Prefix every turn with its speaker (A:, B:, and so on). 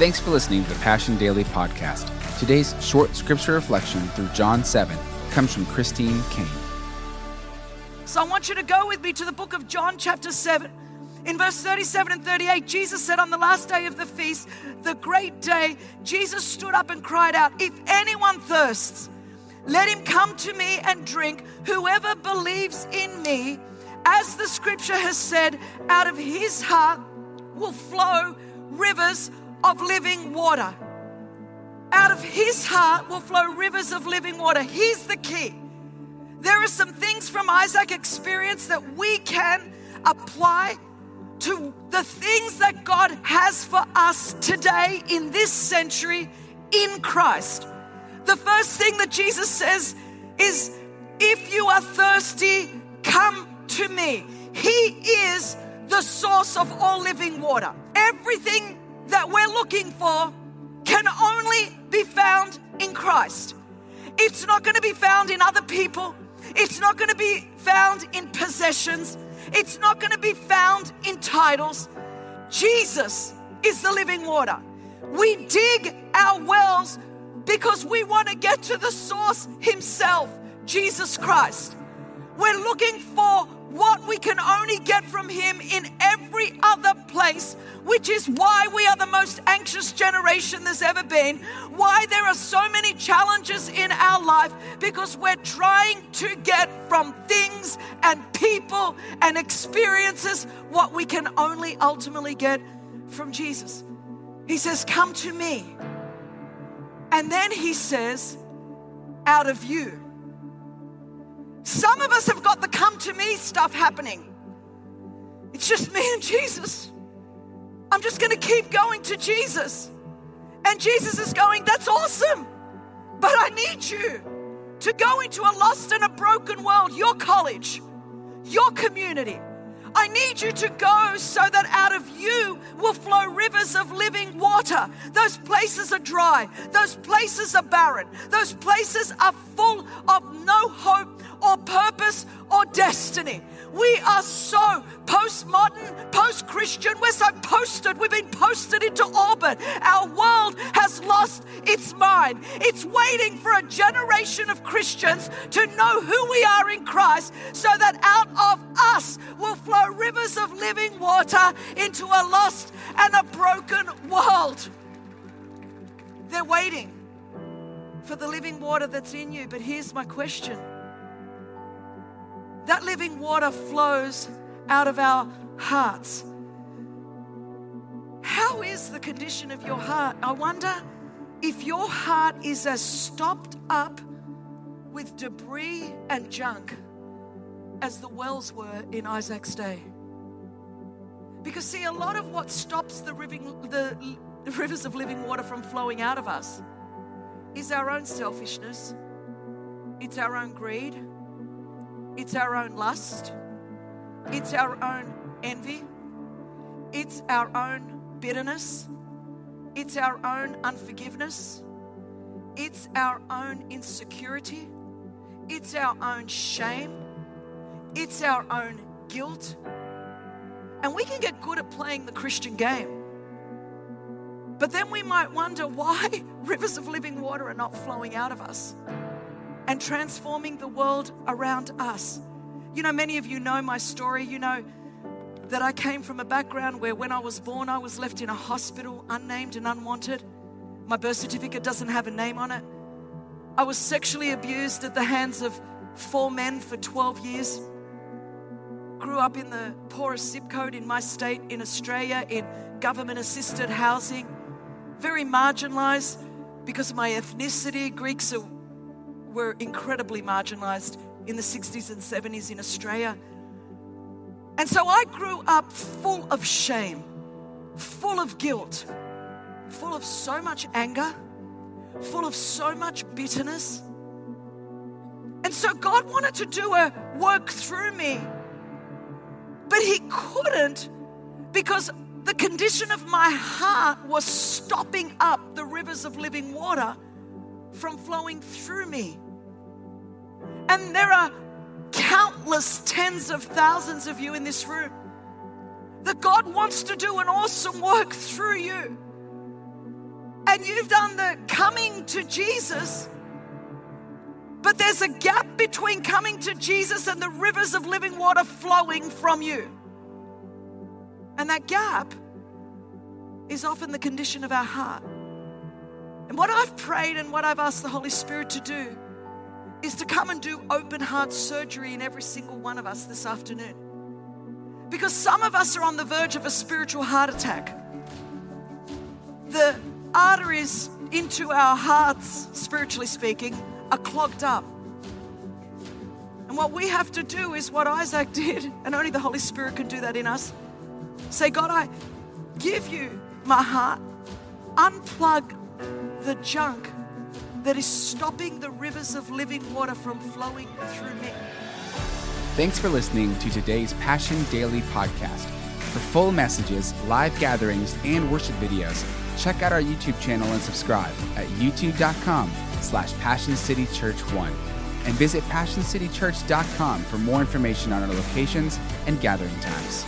A: Thanks for listening to the Passion Daily podcast. Today's short scripture reflection through John 7 comes from Christine Caine.
B: So I want you to go with me to the book of John, chapter 7. In verse 37 and 38, Jesus said, On the last day of the feast, the great day, Jesus stood up and cried out, If anyone thirsts, let him come to me and drink. Whoever believes in me, as the scripture has said, out of his heart will flow rivers of living water. Out of his heart will flow rivers of living water. Here's the key there are some things from Isaac experience that we can apply to the things that God has for us today in this century in Christ. The first thing that Jesus says is, If you are thirsty, come to me. He is the source of all living water. Everything that we're looking for can only be found in Christ. It's not going to be found in other people. It's not going to be found in possessions. It's not going to be found in titles. Jesus is the living water. We dig our wells because we want to get to the source Himself, Jesus Christ. We're looking for what we can only get from Him in every other place, which is why we are the most anxious generation there's ever been, why there are so many challenges in our life, because we're trying to get from things and people and experiences what we can only ultimately get from Jesus. He says, Come to me. And then He says, Out of you some of us have got the come to me stuff happening. It's just me and Jesus. I'm just going to keep going to Jesus. And Jesus is going, That's awesome. But I need you to go into a lost and a broken world, your college, your community. I need you to go so that out of you will flow rivers of living water. Those places are dry. Those places are barren. Those places are full of destiny. We are so postmodern, post Christian. We're so posted. We've been posted into orbit. Our world has lost its mind. It's waiting for a generation of Christians to know who we are in Christ so that out of us will flow rivers of living water into a lost and a broken world. They're waiting for the living water that's in you. But here's my question that living water flows out of our hearts. How is the condition of your heart? I wonder if your heart is as stopped up with debris and junk as the wells were in Isaac's day. Because, see, a lot of what stops the, riving, the, rivers of living water from flowing out of us is our own selfishness, it's our own greed, it's our own lust, it's our own envy, it's our own bitterness, it's our own unforgiveness, it's our own insecurity, it's our own shame, it's our own guilt. And we can get good at playing the Christian game. But then we might wonder why rivers of living water are not flowing out of us and transforming the world around us. You know, many of you know my story. You know that I came from a background where when I was born, I was left in a hospital, unnamed and unwanted. My birth certificate doesn't have a name on it. I was sexually abused at the hands of four men for 12 years. Grew up in the poorest zip code in my state in Australia in government assisted housing. Very marginalized because of my ethnicity. Greeks are were incredibly marginalized in the 60s and 70s in Australia. And so I grew up full of shame, full of guilt, full of so much anger, full of so much bitterness. And so God wanted to do a work through me, but He couldn't because the condition of my heart was stopping up the rivers of living water from flowing through me. And there are countless tens of thousands of you in this room that God wants to do an awesome work through you. and you've done the coming to Jesus, but there's a gap between coming to Jesus and the rivers of living water flowing from you. And that gap is often the condition of our heart. And what I've prayed and what I've asked the Holy Spirit to do is to come and do open heart surgery in every single one of us this afternoon. Because some of us are on the verge of a spiritual heart attack. The arteries into our hearts, spiritually speaking, are clogged up. And what we have to do is what Isaac did, and only the Holy Spirit can do that in us. Say, God, I give you my heart. Unplug the junk that is stopping the rivers of living water from flowing through me.
A: Thanks for listening to today's Passion Daily podcast. For full messages, live gatherings, and worship videos, check out our YouTube channel and subscribe at youtube.com slash passioncitychurch1 and visit passioncitychurch.com for more information on our locations and gathering times.